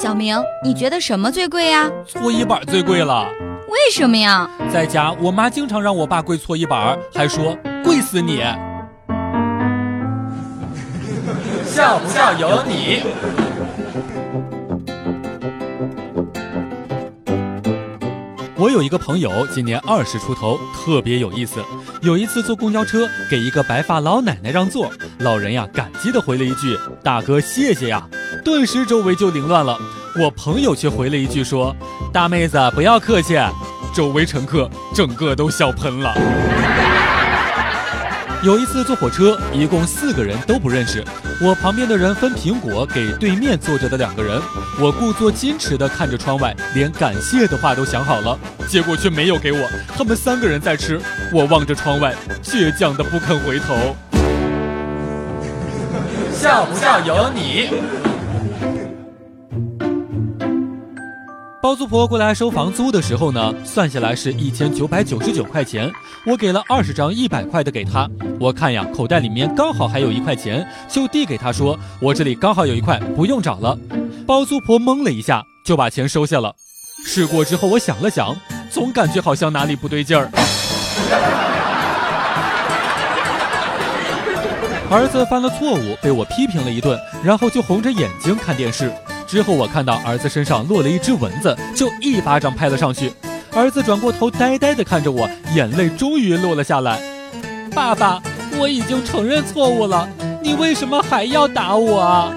小明，你觉得什么最贵呀？搓衣板最贵了。为什么呀？在家，我妈经常让我爸跪搓衣板，还说跪死你。笑不笑由你。我有一个朋友，今年二十出头，特别有意思。有一次坐公交车，给一个白发老奶奶让座，老人呀感激的回了一句：“大哥，谢谢呀。”顿时周围就凌乱了。我朋友却回了一句说：“大妹子，不要客气。”周围乘客整个都笑喷了。有一次坐火车，一共四个人都不认识。我旁边的人分苹果给对面坐着的两个人，我故作矜持地看着窗外，连感谢的话都想好了，结果却没有给我。他们三个人在吃，我望着窗外，倔强的不肯回头。笑不笑由你。包租婆过来收房租的时候呢，算下来是一千九百九十九块钱。我给了二十张一百块的给她，我看呀，口袋里面刚好还有一块钱，就递给她说：“我这里刚好有一块，不用找了。”包租婆懵了一下，就把钱收下了。试过之后，我想了想，总感觉好像哪里不对劲儿。儿子犯了错误，被我批评了一顿，然后就红着眼睛看电视。之后我看到儿子身上落了一只蚊子，就一巴掌拍了上去。儿子转过头，呆呆地看着我，眼泪终于落了下来。爸爸，我已经承认错误了，你为什么还要打我啊？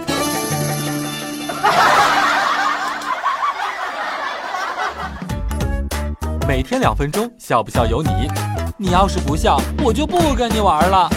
每天两分钟，笑不笑由你。你要是不笑，我就不跟你玩了。